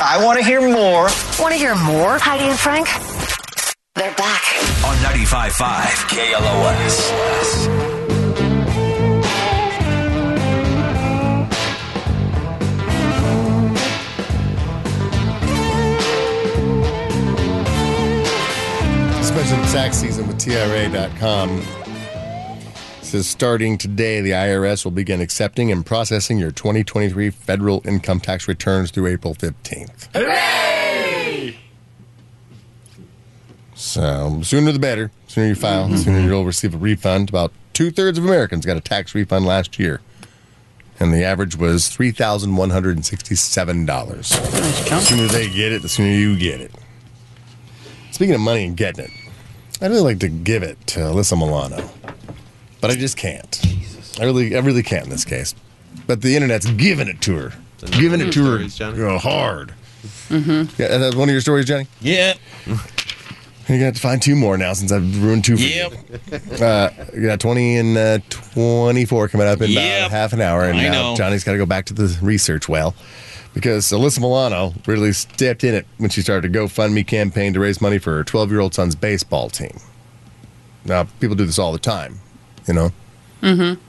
I want to hear more. Want to hear more? Heidi and Frank? They're back. On 95.5 KLOS. Special tax season with TRA.com says starting today, the IRS will begin accepting and processing your 2023 federal income tax returns through April 15th. Hooray! So, sooner the better. Sooner you file, Mm-hmm. sooner you'll receive a refund. About two thirds of Americans got a tax refund last year, and the average was $3,167. The sooner they get it, the sooner you get it. Speaking of money and getting it, I'd really like to give it to Alyssa Milano, but I just can't. I really, I really can't in this case. But the internet's giving it to her, giving it to her Stories, Johnny. you know, hard. Mm-hmm. Yeah, that's one of your stories, Johnny. Yeah. You're gonna have to find two more now since I've ruined two for Yep. you. Uh, you got 20 and uh, 24 coming up in Yep. about half an hour, and I now know. Johnny's got to go back to the research well because Alyssa Milano really stepped in it when she started a GoFundMe campaign to raise money for her 12 year old son's baseball team. Now, people do this all the time, you know. Mm-hmm.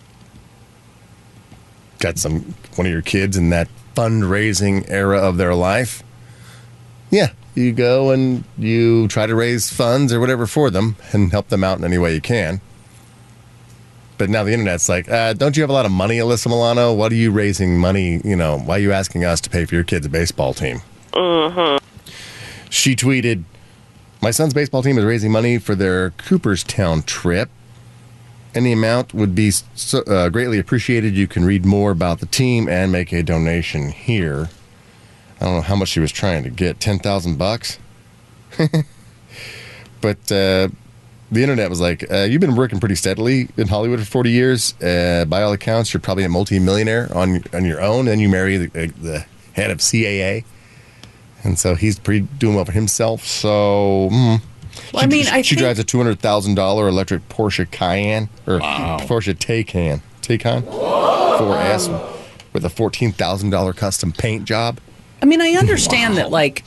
Got some one of your kids in that fundraising era of their life. Yeah, you go and you try to raise funds or whatever for them and help them out in any way you can. But now the internet's like, uh, don't you have a lot of money, Alyssa Milano? What are you raising money? You know, why are you asking us to pay for your kid's baseball team? She tweeted, My son's baseball team is raising money for their Cooperstown trip. Any amount would be so, uh, greatly appreciated. You can read more about the team and make a donation here. I don't know how much she was trying to get. Ten thousand bucks. but uh, the internet was like, uh, "You've been working pretty steadily in Hollywood for forty years. Uh, by all accounts, you're probably a multi-millionaire on on your own, and you marry the, uh, the head of CAA, and so he's pretty doing well for himself. So." mm. Well, I mean, I she drives a two hundred thousand dollar electric Porsche Cayenne or Porsche Taycan Taycan 4S with a fourteen thousand dollar custom paint job. I mean, I understand that, like,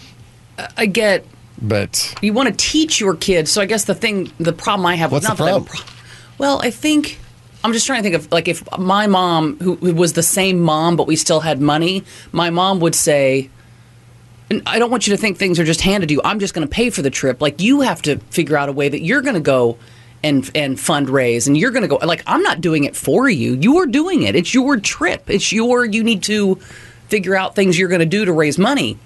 I- get But you want to teach your kids. So I guess the thing, the problem I have with What's not the that I have a problem? pro- well, I think I'm just trying to think of like if my mom, who, who was the same mom, but we still had money, my mom would say. And I don't want you to think things are just handed to you. I'm just going to pay for the trip. Like you have to figure out a way that you're going to go and and fundraise, and you're going to go. Like I'm not doing it for you. You are doing it. It's your trip. It's your. You need to figure out things you're going to do to raise money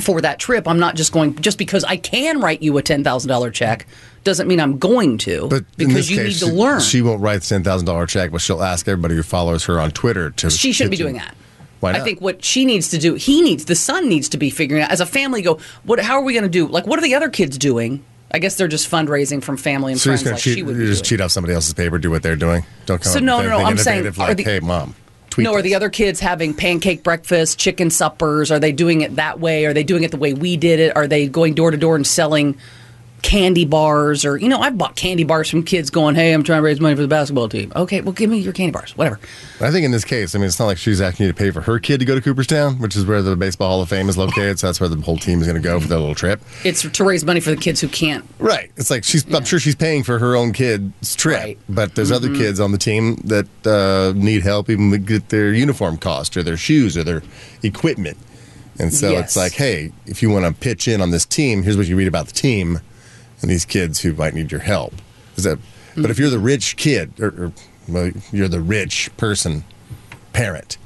for that trip. I'm not just going just because I can write you a ten thousand dollar check doesn't mean I'm going to. but because you case, need to learn. She won't write the ten thousand dollar check, but she'll ask everybody who follows her on Twitter to. she shouldn't be doing that. I think what she needs to do, he needs, the son needs to be figuring out as a family. Go, what? How are we going to do? Like, what are the other kids doing? I guess they're just fundraising from family and So friends, like cheat, she would be just doing. cheat off somebody else's paper, do what they're doing. Don't come So no, no, no, I'm saying, innovative are like, the- hey, mom, tweet. No, are the other kids having pancake breakfast, chicken suppers? Are they doing it that way? Are they doing it the way we did it? Are they going door to door and selling candy bars? Or, you know, I've bought candy bars from kids going, hey, I'm trying to raise money for the basketball team. Okay, well, give me your candy bars, whatever. I think in this case, I mean, it's not like she's asking you to pay for her kid to go to Cooperstown, which is where the Baseball Hall of Fame is located. So that's where the whole team is going to go for their little trip. It's to raise money for the kids who can't. Right. It's like she's. I'm sure she's paying for her own kid's trip, Right. but there's Mm-hmm. other kids on the team that uh, need help even to get their uniform cost or their shoes or their equipment. And so Yes. it's like, hey, if you want to pitch in on this team, here's what you read about the team and these kids who might need your help. Is that? But if you're the rich kid or, or well, you're the rich person, parent,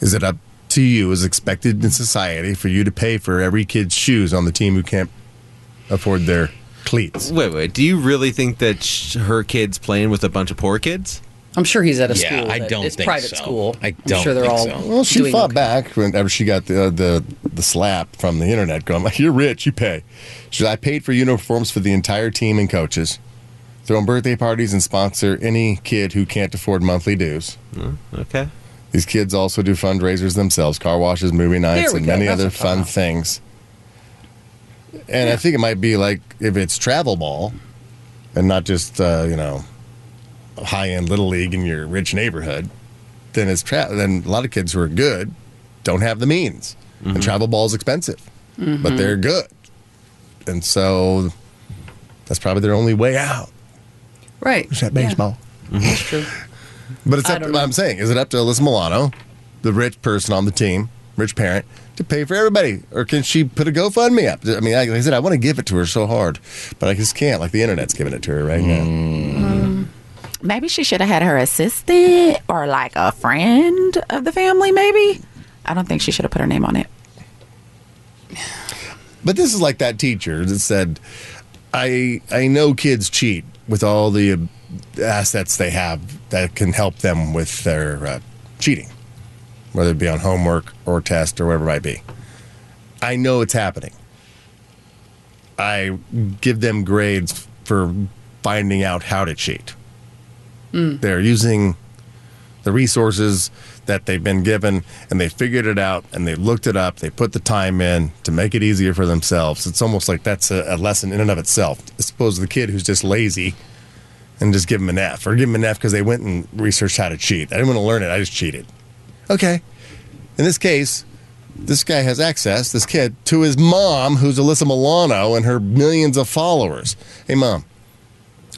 is it up to you as expected in society for you to pay for every kid's shoes on the team who can't afford their cleats? Wait, wait. Do you really think that sh- her kid's playing with a bunch of poor kids? I'm sure he's at a Yeah, school. I don't It's think private so. school. I I'm sure they're think all. so. Well, she doing fought okay. back whenever she got the, the the slap from the internet going, like, you're rich, you pay. She said, I paid for uniforms for the entire team and coaches, throw 'em birthday parties, and sponsor any kid who can't afford monthly dues. Okay. These kids also do fundraisers themselves, car washes, movie nights, and go. many That's other what I'm talking fun about. things. And I think it might be like if it's travel ball and not just, uh, you know, high end little league in your rich neighborhood, then it's tra- then a lot of kids who are good don't have the means. and mm-hmm. travel ball is expensive, but mm-hmm. they're good, and so that's probably their only way out. Right. Is that Yeah, baseball? that's true. But it's I up. To, know. I'm saying, is it up to Alyssa Milano, the rich person on the team, rich parent, to pay for everybody, or can she put a GoFundMe up? I mean, like I said, I want to give it to her so hard, but I just can't. Like the internet's giving it to her right now. Mm. Maybe she should have had her assistant or like a friend of the family, maybe. I don't think she should have put her name on it. But this is like that teacher that said, "I I know kids cheat with all the uh, assets they have that can help them with their uh, cheating, whether it be on homework or test or whatever it might be. I know it's happening. I give them grades for finding out how to cheat. Mm. They're using the resources that they've been given and they figured it out and they looked it up. They put the time in to make it easier for themselves. It's almost like that's a, a lesson in and of itself I suppose the kid who's just lazy and just give him an f or give him an f because they went and researched how to cheat. I didn't want to learn it i just cheated. Okay. In this case this guy has access this kid to his mom who's alyssa milano and her millions of followers. Hey mom.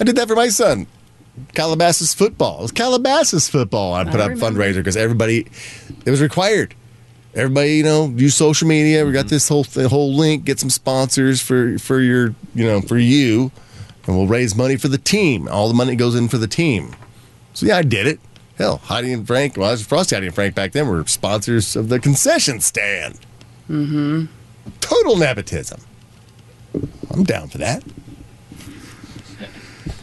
I did that for my son Calabasas football. It was Calabasas football. I put I up remember. fundraiser because everybody, it was required. Everybody, you know, use social media. We got this whole whole link. Get some sponsors for for your, you know, for you, and we'll raise money for the team. All the money goes in for the team. So yeah, I did it. Hell, Heidi and Frank. Well, I was Frosty Heidi and Frank back then were sponsors of the concession stand. Mm-hmm. Total nepotism. I'm down for that.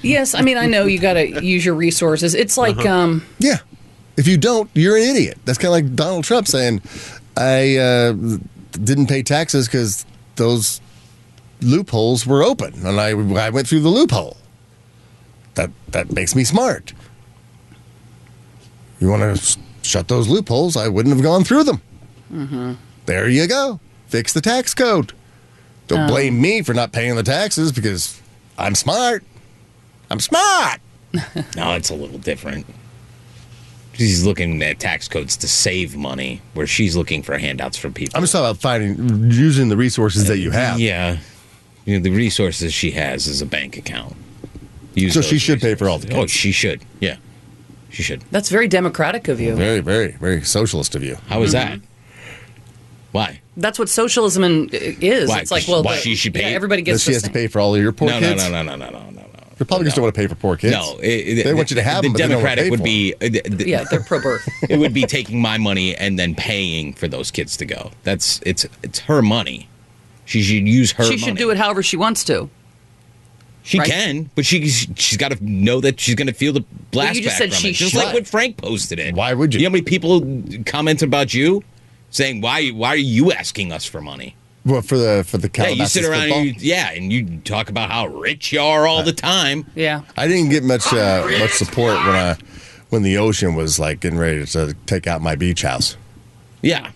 Yes, I mean I know you got to use your resources. It's like Uh-huh. um Yeah. If you don't, you're an idiot. That's kind of like Donald Trump saying, I uh, didn't pay taxes because those loopholes were open and I, I went through the loophole. That, that makes me smart. You want to sh- shut those loopholes? I wouldn't have gone through them. There you go. Fix the tax code. Don't blame me for not paying the taxes because I'm smart. I'm smart. No, it's a little different. She's looking at tax codes to save money, where she's looking for handouts from people. I'm just talking about finding, using the resources that you have. Yeah, you know, the resources she has is a bank account. Use So she should pay for all the resources. Oh, she should. Yeah, she should. that's very democratic of you. Very, very, very socialist of you. How is that? Mm-hmm. Why? That's what socialism is. Why? It's like well, Why the- she should yeah, pay? everybody gets she the has to pay for all of your poor No, no, kids. no, no, no, no, no, no, no. Republicans No. don't want to pay for poor kids. No, it, They want you to have the them, but they don't wanna Democratic would be. uh, the- the- Yeah, they're pro birth. it would be taking my money and then paying for those kids to go. That's it's it's her money. She should use her. she should do it however she wants to. She right? can, but she she's got to know that she's going to feel the blast you just back said from she it. Just should. like when Frank posted it. Why would you? You know how many people commented about you, saying why why are you asking us for money? Well, for the for the Yeah, you sit around football? and you, yeah, and you talk about how rich you are all the time. Yeah. I didn't get much uh, much support when I when the ocean was like getting ready to take out my beach house. Yeah,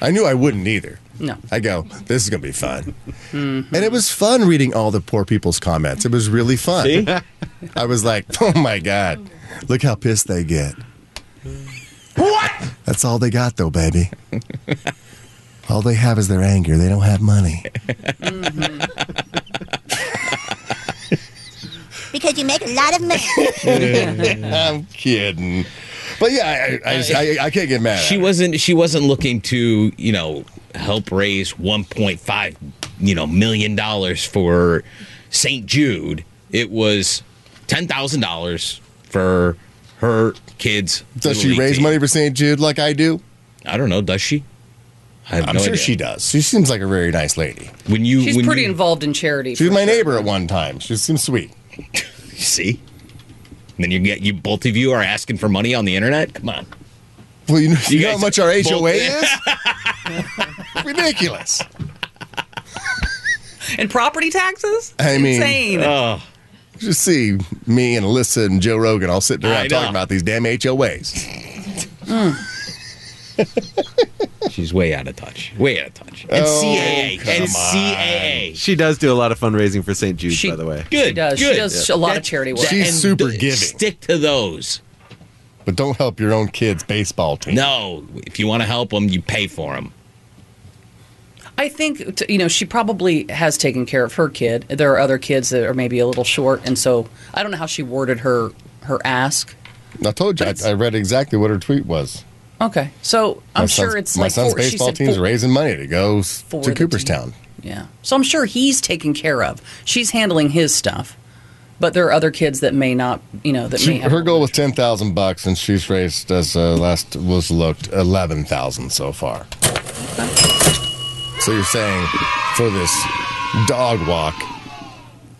I knew I wouldn't either. No. I go, this is gonna be fun, and it was fun reading all the poor people's comments. It was really fun. I was like, oh my god, look how pissed they get. What? That's all they got, though, baby. all they have is their anger. They don't have money. Mm-hmm. because you make a lot of money. I'm kidding. But yeah, I, I, just- I, I can't get mad. she at wasn't she wasn't looking to you know help raise 1.5 you know million dollars for St. Jude. It was ten thousand dollars for her kids. Does she raise team. money for St. Jude like I do? I don't know. Does she? I have I'm no sure idea. she does. She seems like a very nice lady. When you She's when pretty you, involved in charity. She was my sure. neighbor at one time. She seems sweet. see. Then you get you both of you are asking for money on the internet. Come on. Well, you know, you know how much our both- HOA is? Ridiculous. And property taxes? I mean, insane. Oh, Just see me and Alyssa and Joe Rogan all sitting I around talking about these damn HOAs. Mm. she's way out of touch. Way out of touch. And Oh, CAA. And on. CAA. She does do a lot of fundraising for St. Jude, She- by the way. Good. she does. Good. She does a lot of charity work. She's and super th- giving. Stick to those. But don't help your own kid's baseball team. No, if you want to help them, you pay for them. I think you know she probably has taken care of her kid. There are other kids that are maybe a little short, and so I don't know how she worded her her ask. I told you, I, I read exactly what her tweet was. Okay, so I'm My sure it's my like son's four, baseball team's four- raising money to go to Cooperstown. Yeah, so I'm sure he's taken care of. She's handling his stuff, but there are other kids that may not, you know, that may have her goal was ten thousand bucks, and she's raised as uh, last was looked eleven thousand so far. So you're saying for this dog walk,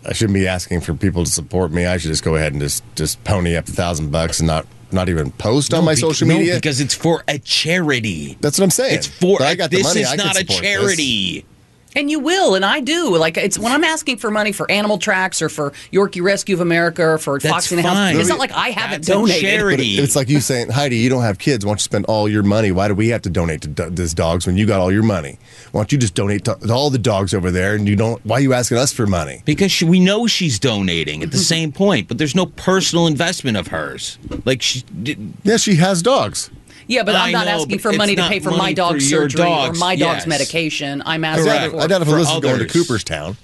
I shouldn't be asking for people to support me. I should just go ahead and just just pony up a thousand bucks and not not even post on my bec- social no, media. because it's for a charity. That's what I'm saying. It's for. I got the this money. is I not a charity. this. Charity. And you will, and I do. Like it's when I'm asking for money for Animal Tracks or for Yorkie Rescue of America or for That's Foxy and the Hounds. fine. It's not like I haven't That's a donated. charity. It- it's like you saying, Heidi, you don't have kids. Why don't you spend all your money? Why do we have to donate to do- these dogs when you got all your money? Why don't you just donate to to all the dogs over there? And you don't. Why are you asking us for money? Because she, we know she's donating Mm-hmm. at the same point, but there's no personal investment of hers. Like she, did, Yeah, she has dogs. Yeah, but I I'm not know, asking for money to pay for my for dog's your surgery dogs, or my dog's yes. medication. I'm asking Correct. for. doubt, I doubt if Alyssa's going to. Cooperstown.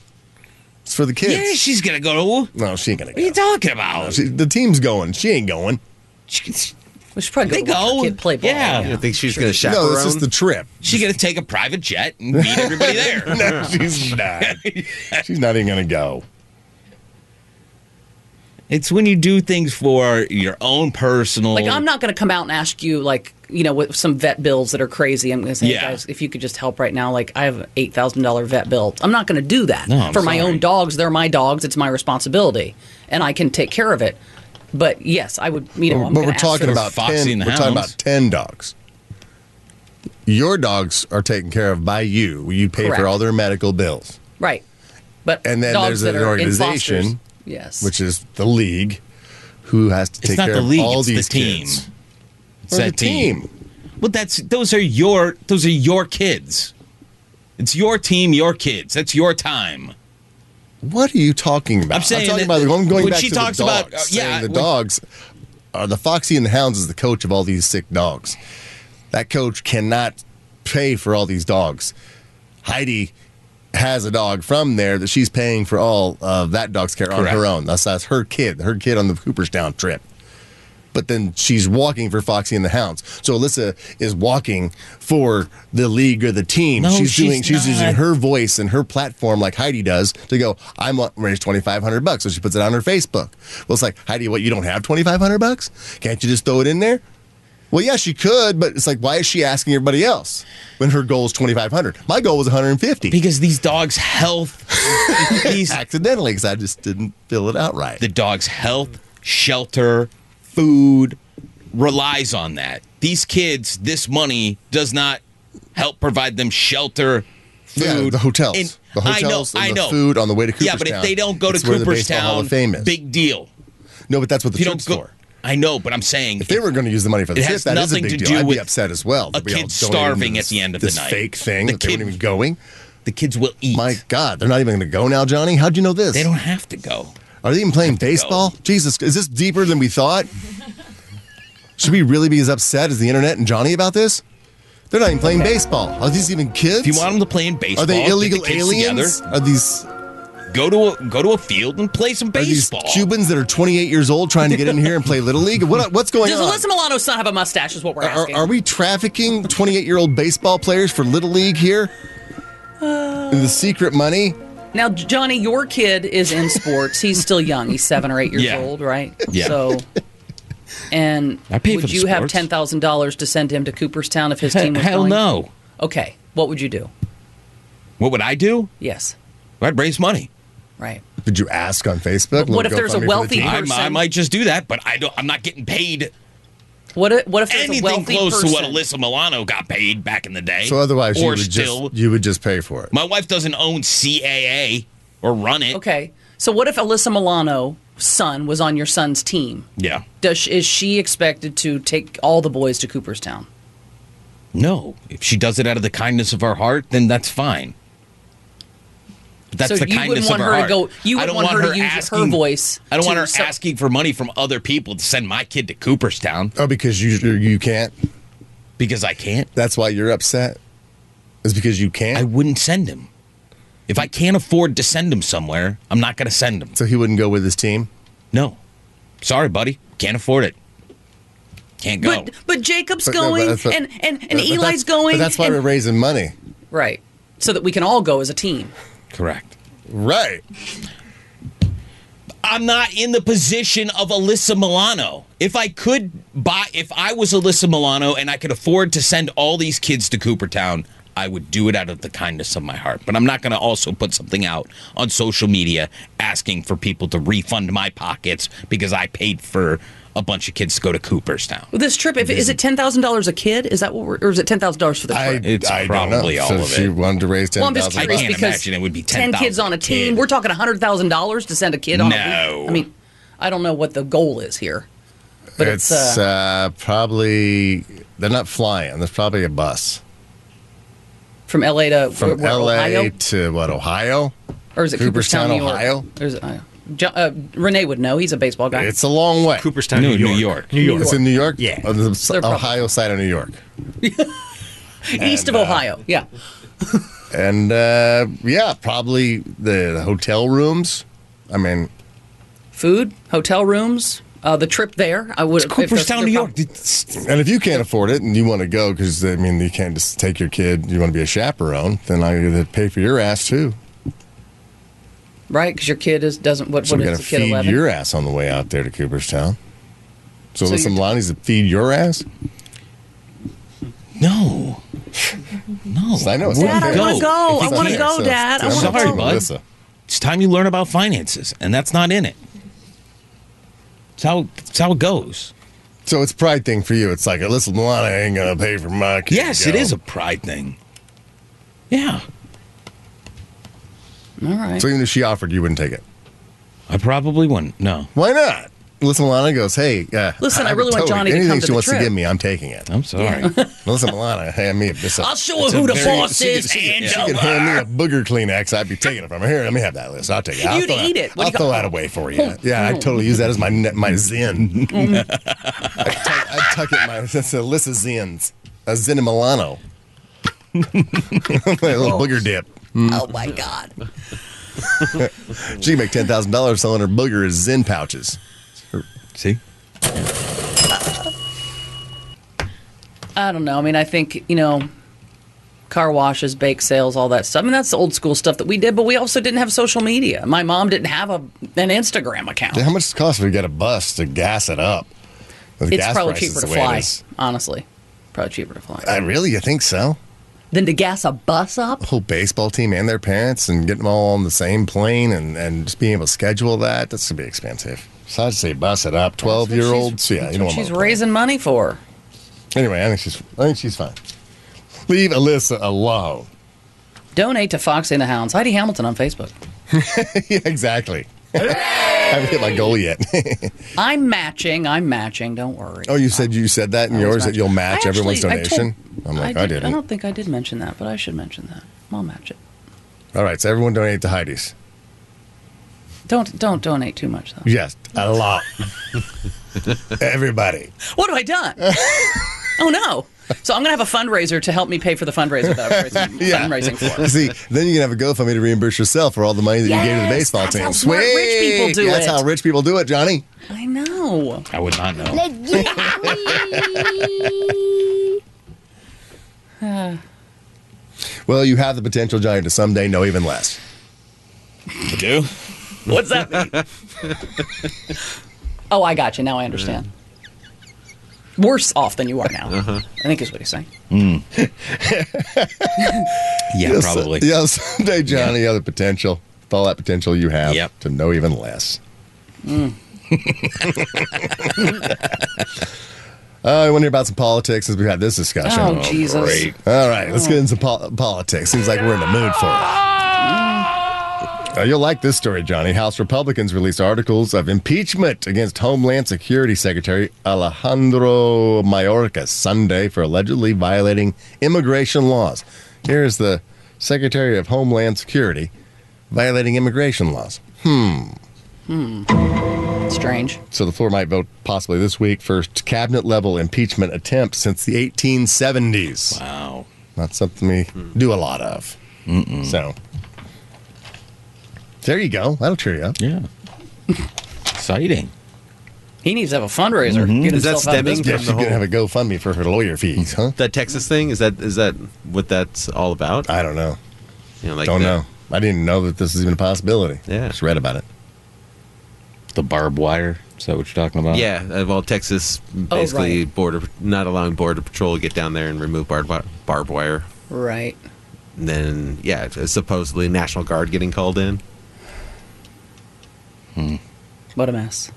It's for the kids. yeah, she's gonna go. No, she ain't gonna are you talking about? She, the team's going. She ain't going. She, We should probably They go, to go. kid play ball. Yeah. I think she's going to No, chaperone. it's just the trip. she gonna take a private jet and meet everybody there. no, she's not. She's not even gonna go. It's when you do things for your own personal. Like I'm not going to come out and ask you like you know with some vet bills that are crazy. I'm going to say, Yeah. guys, if you could just help right now, like I have an eight thousand dollar vet bill. I'm not going to do that No, I'm for my own dogs. They're my dogs. It's my responsibility, and I can take care of it. But yes, I would. You know, I'm but we're talking for- about Foxy ten. in the we're talking about ten dogs. Your dogs are taken care of by you. You pay Correct. for all their medical bills, right. But and then dogs there's that an are in organization, fosters- yes, which is the league, who has to It's take not care the league. of all it's these the team. kids. It's Or that the team. Well, that's those are your those are your kids. It's your team, your kids. That's your time. What are you talking about? I'm saying talking that- about I'm going when back she to talks the about- dogs, uh, yeah, the when- dogs are the Foxy and the Hounds is the coach of all these sick dogs. That coach cannot pay for all these dogs. Heidi has a dog from there that she's paying for all of that dog's care on her own. That's, that's her kid, her kid on the Cooperstown trip. But then she's walking for Foxy and the Hounds. So Alyssa is walking for the league or the team. No, she's, she's doing she's using her voice and her platform like Heidi does to go, I'm want to raise twenty five hundred bucks. So she puts it on her Facebook. Well, it's like, Heidi, what you don't have twenty five hundred bucks? Can't you just throw it in there? Well, yeah, she could, but it's like, why is she asking everybody else when her goal is twenty five hundred? My goal was one hundred and fifty. Because these dogs' health these Accidentally, because I just didn't fill it out right. the dog's health, shelter, food relies on that. These kids, this money does not help provide them shelter, food. Yeah, the hotels. And The hotels I know, and I the know. food on the way to Cooperstown. Yeah, but if they don't go to It's where the Hall Cooperstown, of Fame is. big deal. no, but that's what the you trip's don't go, for. I know, but I'm saying If they were going to use the money for this, It has that is a nothing big to deal. do I'd with be upset as well. a we kid starving this- at the end of the this night. fake thing The that they weren't even going. the kids will eat. My God, they're not even going to go now, Johnny. How'd you know this? they don't have to go. Are they even playing baseball? Jesus, is this deeper than we thought? Should we really be as upset as the internet and Johnny about this? They're not even playing baseball. Are these even kids? If you want them to play in baseball, Are they get the illegal aliens? Together, Are these go to a, go to a field and play some are these baseball. Cubans that are 28 years old trying to get in here and play little league? What, what's going Does on? Does Alyssa Milano's son have a mustache? Is what we're Are, asking. are we trafficking 28 year old baseball players for little league here? In the secret money? Now, Johnny, your kid is in sports. He's still young. He's seven or eight years Yeah. old, right? Yeah. So, and would for the you have ten thousand dollars to send him to Cooperstown if his team was Hell going? no. Okay, what would you do? What would I do? Yes, I'd raise money. Right. Did you ask on Facebook? But what if there's a GoFundMe for the wealthy? I, person- I might just do that, but I don't. I'm not getting paid What if, what if there's a anything wealthy close person? to what Alyssa Milano got paid back in the day. So otherwise, you would still, just you would just pay for it. my wife doesn't own CAA or run it. Okay, so what if Alyssa Milano's son was on your son's team? Yeah. Does is she expected to take all the boys to Cooperstown? No. If she does it out of the kindness of her heart, then that's fine. But that's So the you kindness wouldn't want of her, her to heart. go- you I wouldn't don't want her to use her asking, voice I don't want her so- asking for money from other people to send my kid to Cooperstown Oh, because you you can't. because I can't. That's why you're upset. Is because you can't. I wouldn't send him. If I can't afford to send him somewhere, I'm not going to send him. so he wouldn't go with his team. No. Sorry, buddy. Can't afford it. Can't go. But but Jacob's But no, but going and and, and But- but Eli's that's- going. But that's why and- we're raising money. right. So that we can all go as a team. Correct. Right. I'm not in the position of Alyssa Milano. If I could buy, if I was Alyssa Milano and I could afford to send all these kids to Coopertown, I would do it out of the kindness of my heart. But I'm not going to also put something out on social media asking for people to refund my pockets because I paid for a bunch of kids to go to Cooperstown. Well, this trip, if is it ten thousand dollars a kid? Is that what we're, or is it ten thousand dollars for the I, trip? It's I probably don't all know. of so She wanted to raise ten well, I'm just curious I can't because imagine it would be ten kids on a a team. kid. We're talking hundred thousand dollars to send a kid on. No. A, I mean, I don't know what the goal is here, but it's, it's uh, uh, probably they're not flying. There's probably a bus from L.A. to from where- where, L.A. Ohio, to what Ohio. or is it Cooperstown, Cooperstown, New Ohio? Or is it, uh, Jo- uh, Renee would know. He's a baseball guy. It's a long way. Cooperstown, New New York. York. New York. It's in New York. Yeah. on the They're probably- Ohio side of New York. East of and, uh, Ohio. Yeah. And uh, yeah, probably the hotel rooms. I mean, Food, hotel rooms, uh, the trip there. I would. It's if Cooperstown, New York. And if you can't afford it and you want to go, because I mean, you can't just take your kid. You want to be a chaperone, then I got to pay for your ass too. Right? Because your kid is doesn't. What, So what we got is to the kid? feed Eleven. your ass on the way out there to Cooperstown. So, So listen, you're- Lonnie's to feed your ass. No. No. I know. It's Dad, I wanna go. I wanna go, So Dad. I it's- wanna go. Team Melissa. It's time you learn about finances, and that's not in it. It's how, it's how it goes. So it's pride thing for you. It's like, listen, Milana ain't gonna pay for my kid. Yes, to go. is a pride thing. Yeah. All right. So even if she offered, you wouldn't take it. I probably wouldn't. No. Why not? Listen, Milana goes, hey, uh, Listen, I I'm really want totally- Johnny to anything come she to the wants trip. to give me, I'm taking it. I'm sorry. Listen, Milana, hand me a biscuit. I'll show her who the very- boss is. she- and She could hand me a booger Kleenex. I'd be taking it from her. Here, let me have that list. I'll take it. I'll You'd throw eat that- it. What do I'll you throw got? that away for you. Yeah, I'd totally use that as my ne- my Zyn. I'd, tuck, I'd tuck it my that's Alyssa Zyns. A Zyn in Milano. a little booger dip. Oh my God. She can make ten thousand dollars selling her booger as Zyn pouches. See? I don't know. I mean, I think you know, car washes, bake sales, all that stuff. I mean, that's old school stuff that we did, but we also didn't have social media. My mom didn't have a an Instagram account. How much does it cost if we get a bus to gas it up? With It's gas probably prices cheaper to the way it fly. is. Honestly, probably cheaper to fly I really, you think so? Than to gas a bus up. The whole baseball team and their parents and getting them all on the same plane and, and just being able to schedule that, that's going to be expensive. So I'd say bus it up. 12 year olds, yeah, you know what She's I'm raising money for. Anyway, I think she's I think she's fine. Leave Alyssa alone. Donate to Fox and the Hounds. Heidi Hamilton on Facebook. yeah, exactly. I haven't hit my goal yet. I'm matching. I'm matching. Don't worry. oh, you said you said that in I yours that you'll match I everyone's donation? told- I'm like, I, did- didn't. I don't think I did mention that, but I should mention that. I'll match it. All right, so everyone donate to Heidi's. Don't don't donate too much though. Yes, a lot. Everybody. What have I done? oh no! So I'm gonna have a fundraiser to help me pay for the fundraiser that I was raising, Yeah. fundraising for. See, then you can have a GoFundMe to reimburse yourself for all the money that you gave to the Yes, baseball that's team. how smart rich people Sweet. do That's it. how rich people do it, Johnny. I know. I would not know. Let's get it. Well, you have the potential, Johnny, to someday know even less. You do? What's that mean? oh, I got you. Now I understand. Worse off than you are now. Uh-huh. I think is what he's saying. Yeah, Yes, probably. Yeah, someday, Johnny, you have the potential. With all that potential you have Yep. to know even less. Uh, I want to hear about some politics since we've had this discussion. Oh, Jesus. Great. All right, let's get into pol- politics. Seems like we're in the mood for it. Uh, you'll like this story, Johnny. House Republicans released articles of impeachment against Homeland Security Secretary Alejandro Mayorkas Sunday for allegedly violating immigration laws. Here's the Secretary of Homeland Security violating immigration laws. Hmm. Hmm. Strange. So the floor might vote possibly this week first cabinet level impeachment attempt since the 1870s. Wow. Not something we do a lot of. So there you go. That'll cheer you up. Yeah. Exciting. He needs to have a fundraiser. Mm-hmm. Get Is that himself stemming From the gonna whole- have a GoFundMe for her lawyer fees, huh? That Texas thing is that is that what that's all about? I don't know. You know, like don't the- know. I didn't know that this is even a possibility. Yeah. just read about it. The barbed wire. Is that what you're talking about? Yeah, uh, well, Texas basically right. border not allowing border patrol to get down there and remove barbed, wi- barbed wire. Right. And then, yeah, supposedly National Guard getting called in. Hmm. What a mess.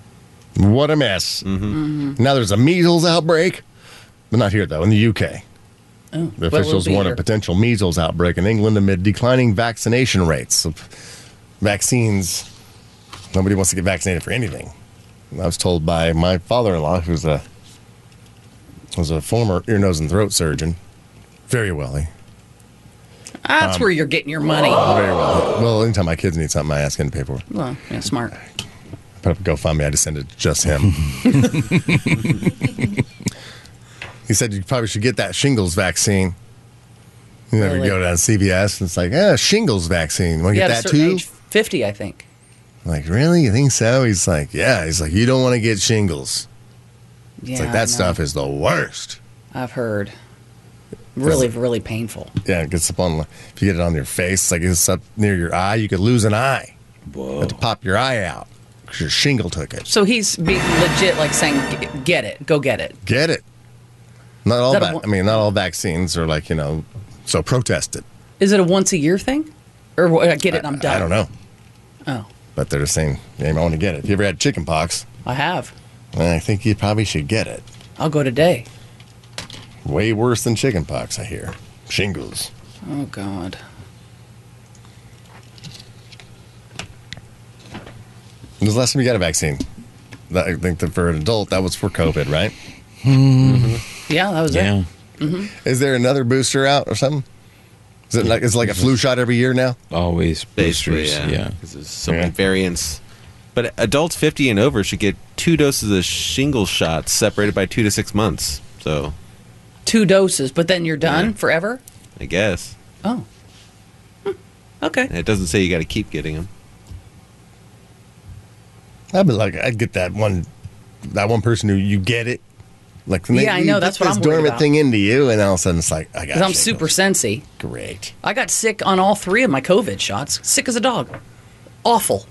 What a mess. Mm-hmm. Mm-hmm. Now there's a measles outbreak, but not here though. In the UK, Oh, the but we'll officials warn here. of potential measles outbreak in England amid declining vaccination rates. Of vaccines, nobody wants to get vaccinated for anything. I was told by my father-in-law, who's a was a former ear, nose, and throat surgeon, very well. He, That's where you're getting your money. very well. Well, anytime my kids need something, I ask him to pay for it. Well, yeah, smart. put up a GoFundMe. I just send it to just him. he said you probably should get that shingles vaccine. You never Really? go down to CVS and it's like, ah, shingles vaccine. Want to get that too? age, 50, I think. I'm like, really? You think so? He's like, yeah. He's like, you don't want to get shingles. Yeah, It's like that stuff is the worst. I've heard. Really, really painful. Yeah, it gets up on. If you get it on your face, like it's up near your eye. You could lose an eye. Whoa. Have to pop your eye out because your shingle took it. So he's being legit, like saying, "Get it, go get it." Get it. Not all. that Va- one- I mean, not all vaccines are like you know. So protest it. Is it a once a year thing, or what, get it? and I'm done. I don't know. Oh, But they're just saying, yeah, I want to get it. If you ever had chicken pox, I have. I think you probably should get it. I'll go today. Way worse than chicken pox, I hear. Shingles. Oh God. When was the last time you got a vaccine? That, I think that for an adult, that was for COVID, right? Hmm. Yeah, that was Yeah. Mm-hmm. Mm-hmm. Is there another booster out or something? Is it like, is it like a flu shot every year now? Always Basically, boosters. yeah. Yeah. 'Cause there's so Yeah. many variants. But adults 50 and over should get two doses of shingle shots separated by two to six months. So, Two doses, but then you're done Yeah. forever. I guess. Oh. Hmm. Okay. And it doesn't say you got to keep getting them. I'd be like, I'd get that one, that one person who you get it. Like, when Yeah, I know, you that's put what this I'm worried dormant about. thing into you, and all of a sudden it's like, I got Because I'm super sensy. great. I got sick on all three of my COVID shots. Sick as a dog. Awful.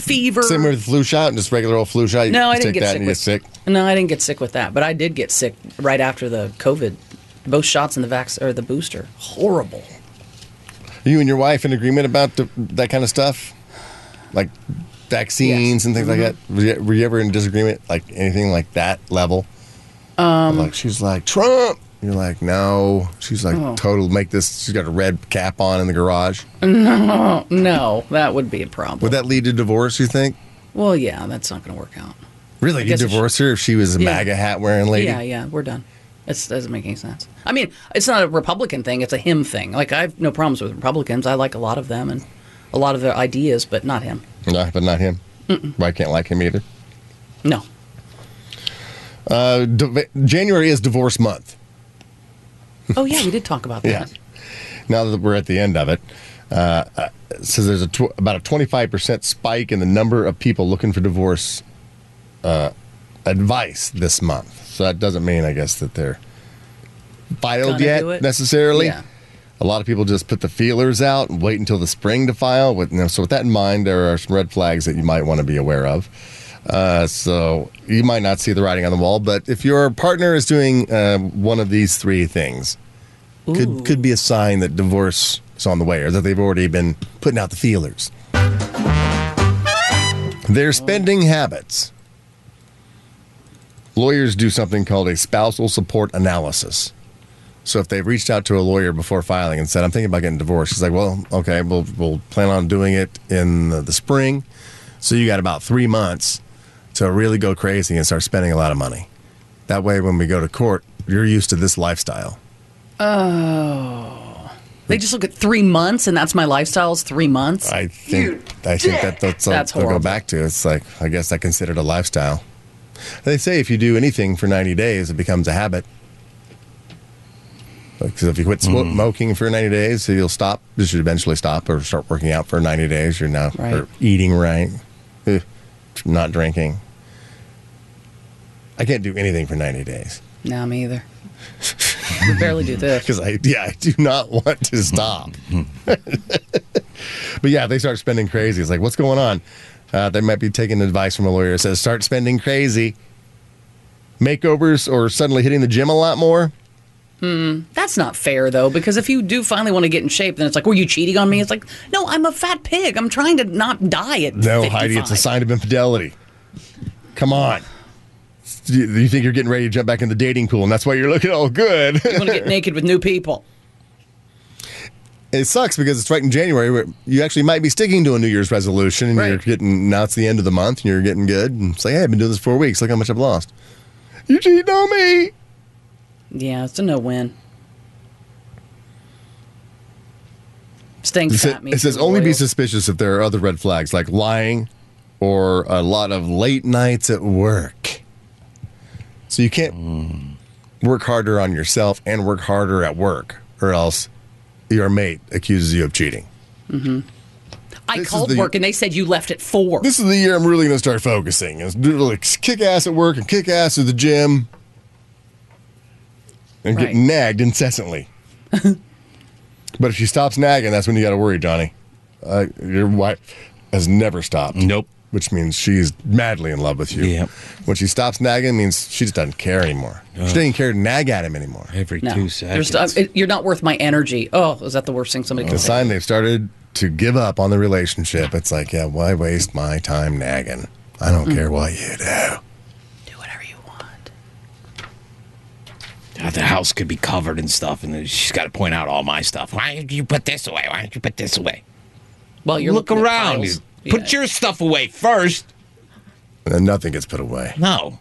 Fever. Same with the flu shot, and just regular old flu shot. You No, I didn't get sick with get sick. No, I didn't get sick with that, but I did get sick right after the COVID, both shots and the vax or the booster. Horrible. Are you and your wife in agreement about the, that kind of stuff? Like vaccines Yes. and things like that? Mm-hmm. Were you, were you ever in disagreement, like anything like that level? Um, like she's like, Trump. You're like, no. She's like, Oh. total, make this. She's got a red cap on in the garage. No, no, that would be a problem. Would that lead to divorce, you think? well, yeah, that's not going to work out. Really? You divorce her if she was a Yeah. MAGA hat wearing lady? Yeah, yeah, we're done. It doesn't make any sense. I mean, it's not a Republican thing; it's a him thing. Like I have no problems with Republicans. I like a lot of them and a lot of their ideas, but not him. No, but not him. Well, I can't like him either. No. Uh, January is divorce month. Oh yeah, we did talk about that. Yeah. Now that we're at the end of it, uh, uh, it says there's a tw- about a 25% spike in the number of people looking for divorce uh, advice this month. So that doesn't mean, I guess, that they're filed Gonna yet necessarily. Yeah. A lot of people just put the feelers out and wait until the spring to file. With, you know, so with that in mind, there are some red flags that you might want to be aware of. Uh, so you might not see the writing on the wall, but if your partner is doing uh, one of these three things, could could be a sign that divorce is on the way, or that they've already been putting out the feelers. Their spending habits. Lawyers do something called a spousal support analysis. So if they've reached out to a lawyer before filing and said, "I'm thinking about getting divorced," he's like, "Well, okay, we'll we'll plan on doing it in the, the spring." So you got about three months to really go crazy and start spending a lot of money. That way, when we go to court, you're used to this lifestyle. Oh. They just look at three months, and that's my lifestyle. Is three months. I think I think that that's, what That's they'll go back to. It's like I guess that considered a lifestyle. They say if you do anything for 90 days, it becomes a habit. Because if you quit smo- mm-hmm. smoking for 90 days, so you'll stop. You should eventually stop or start working out for 90 days. You're now Right. or eating right, not drinking. I can't do anything for 90 days No, me either. we barely do this. because I yeah I do not want to stop. but yeah, if they start spending crazy. It's like what's going on? Uh, they might be taking advice from a lawyer. That says start spending crazy. Makeovers or suddenly hitting the gym a lot more. Hmm. That's not fair though, because if you do finally want to get in shape, then it's like, were you cheating on me? It's like, no, I'm a fat pig. I'm trying to not die at No, 55. Heidi, it's a sign of infidelity. Come on. You you think you're getting ready to jump back in the dating pool, and that's why you're looking all good. You want to get naked with new people. it sucks because it's right in January. Where you actually might be sticking to a New Year's resolution, and you're getting now it's the end of the month, and you're getting good. And say, hey, I've been doing this four weeks. Look how much I've lost. You cheating on me? Yeah, it's a no-win. Staying It, sa- fat means it says you're only be suspicious if there are other red flags like lying or uh, a lot of late nights at work. So you can't work harder on yourself and work harder at work, or else your mate accuses you of cheating. I this called the- work and they said you left at four. This is the year I'm really going to start focusing. Is do like kick ass at work and kick ass at the gym, and get nagged incessantly. but if she stops nagging, that's when you got to worry, Johnny. Uh, your wife has never stopped. Nope. Which means she's madly in love with you. Yep. When she stops nagging, it means she just doesn't care anymore. She doesn't care to nag at him anymore. Every no, two There's- seconds. uh, it- you're not worth my energy. Oh, is that the worst thing somebody The can say? sign they've started to give up on the relationship. It's like, yeah, why waste my time nagging? I don't care what you do. Do whatever you want. God, the house could be covered in stuff, and she's got to point out all my stuff. Why did you put this away? Why did you put this away? Well, you're Look looking at around. Piles. Put Yeah. your stuff away first. And then nothing gets put away. No.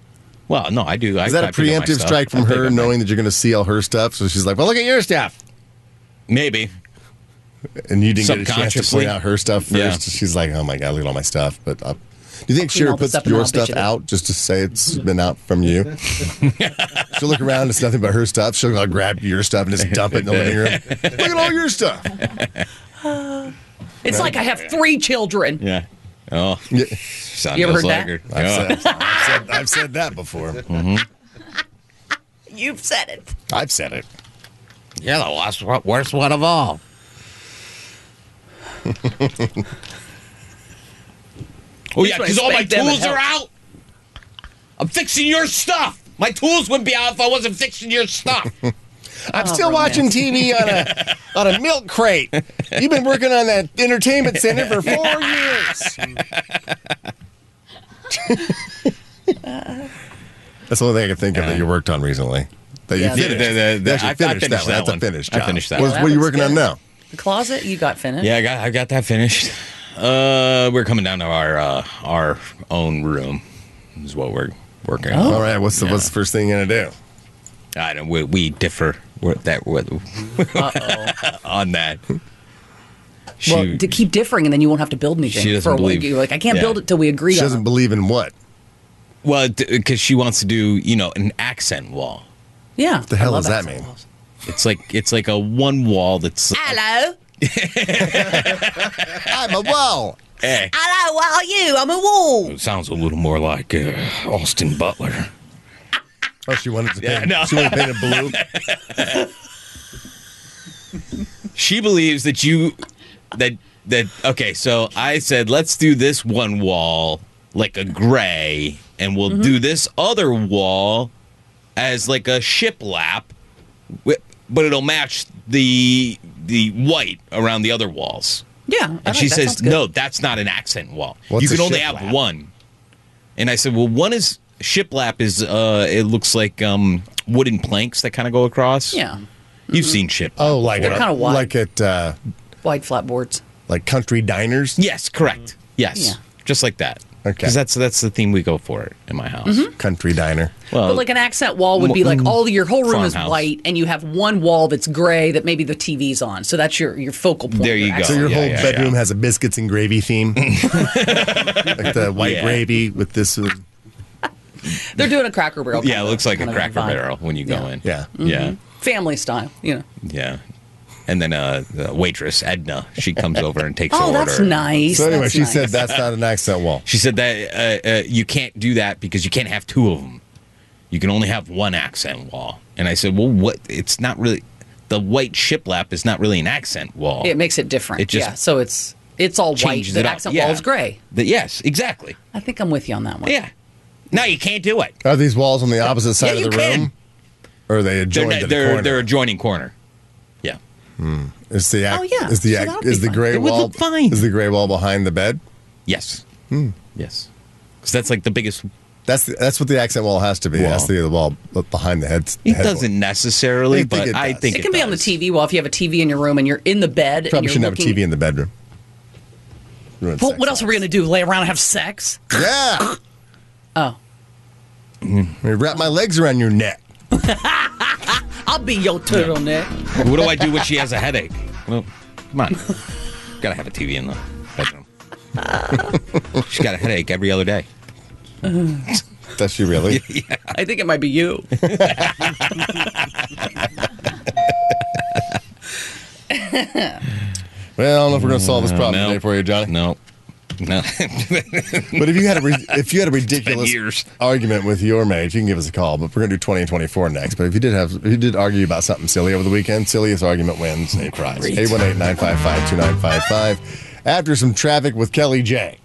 Well, no, I do. I, Is that I a pick up my preemptive strike from I her, up my- knowing that you're going to see all her stuff? So she's like, "Well, look at your stuff," Maybe. and you didn't get a chance to Subconsciously. point out her stuff first. Yeah. She's like, "Oh my god, look at all my stuff." But uh, do you think clean all Shira puts stuff your stuff out just to say it's been out from you? She'll look around, it's nothing but her stuff. She'll go grab your stuff and just dump it in the living room. look at all your stuff. It's like I have three children. Yeah. Oh. Yeah, You ever heard like that? I've, Yeah. said, I've, said, I've said that before. Mm-hmm. You've said it. I've said it. You're the worst, worst one of all. oh yeah, That's why I because all my spanked them and tools are out. I'm fixing your stuff. My tools wouldn't be out if I wasn't fixing your stuff. I'm still watching TV on a on a milk crate. You've been working on that entertainment center for four years. That's the only thing I can think of that you worked on recently. That you Yeah, finished. the- the- the- I- I finished finished that one. that That's a finished job. I finished that What, one. what are you working looks on now? The closet, you got finished. yeah, I got I got that finished. Uh, we're coming down to our uh, our own room. Is what we're working on. All right. What's the what's the first thing you're gonna do? I don't. We, we differ that with, on that. She, Well, to keep differing, and then you won't have to build anything. She doesn't for a while. believe- You're like, I can't yeah. build it till we agree She on doesn't it. believe in what? well, because she wants to do you know an accent wall. Yeah. What the hell does that mean? It's like it's like a one wall that's Hello. I'm a wall. eh, Hello, what are you? I'm a wall. it sounds a little more like uh, Austin Butler. Oh, she wanted to Yeah, paint. no. She wanted to paint it blue. She believes that you that that okay. So I said let's do this one wall like a gray, and we'll do this other wall as like a shiplap, wi- but it'll match the the white around the other walls. Yeah. And all she says, no, that's not an accent wall. What's you can only shiplap? have one. And I said, well, one is shiplap is uh it looks like um wooden planks that kind of go across. Yeah. You've seen shiplap. Oh, like They're kinda wide. like at uh, Wide flat boards. like country diners. Yes, correct. Yes. Yeah. Just like that. Okay. Because that's that's the theme we go for in my house. Country diner. Well, But like an accent wall would be like all your whole room is white, and you have one wall that's gray that maybe the TV's on. So that's your your focal point. There you go. So your yeah, whole yeah, bedroom yeah. has a biscuits and gravy theme, like the white Yeah. gravy with this. uh, They're doing a Cracker Barrel. yeah, it looks like a cracker barrel when you go Yeah. in. Yeah. Yeah. family style. You know. Yeah. And then uh, the waitress Edna, she comes over and takes Oh, the order. that's nice. So anyway, That's she nice. said that's not an accent wall. She said that uh, uh, you can't do that because you can't have two of them. You can only have one accent wall. And I said, well, what? It's not really. The white shiplap is not really an accent wall. it makes it different. It just yeah. So it's it's all white. changes The it up. accent Yeah. wall is gray. The- yes, exactly. I think I'm with you on that one. Yeah. No, you can't do it. Are these walls on the opposite side Yeah, of the you can. room? Or are they They're adjoined not- the they're corner? they're adjoining corner. Yeah. Is the ac- Oh, yeah. is the So ac- that'll is the fine. gray It would wall look fine. Is the gray wall behind the bed? Yes. Hmm. Yes. Because that's like the biggest. That's the, that's what the accent wall has to be. It Wall. to be the wall behind the head. It head doesn't wall. necessarily, I but it I think It can be on the. TV wall if you have a TV in your room and you're in the bed. and Probably you're shouldn't have a TV in the bedroom. Well, what else are we going to do? Lay around and have sex? Yeah. Oh. Let me wrap my legs around your neck. I'll be your turtleneck. What do I do when she has a headache? Well, come on. Gotta have a TV in the bedroom. She's got a headache every other day. Does she really? I think it might be you. Well, I don't know if we're going to solve this problem no. today for you, Johnny. No. No. But if you had a if you had a ridiculous argument with your mate, you can give us a call. But we're going to do twenty and twenty four next. But if you did have if you did argue about something silly over the weekend, silliest argument wins a prize. 818-955-2955. After some traffic with Kelly J.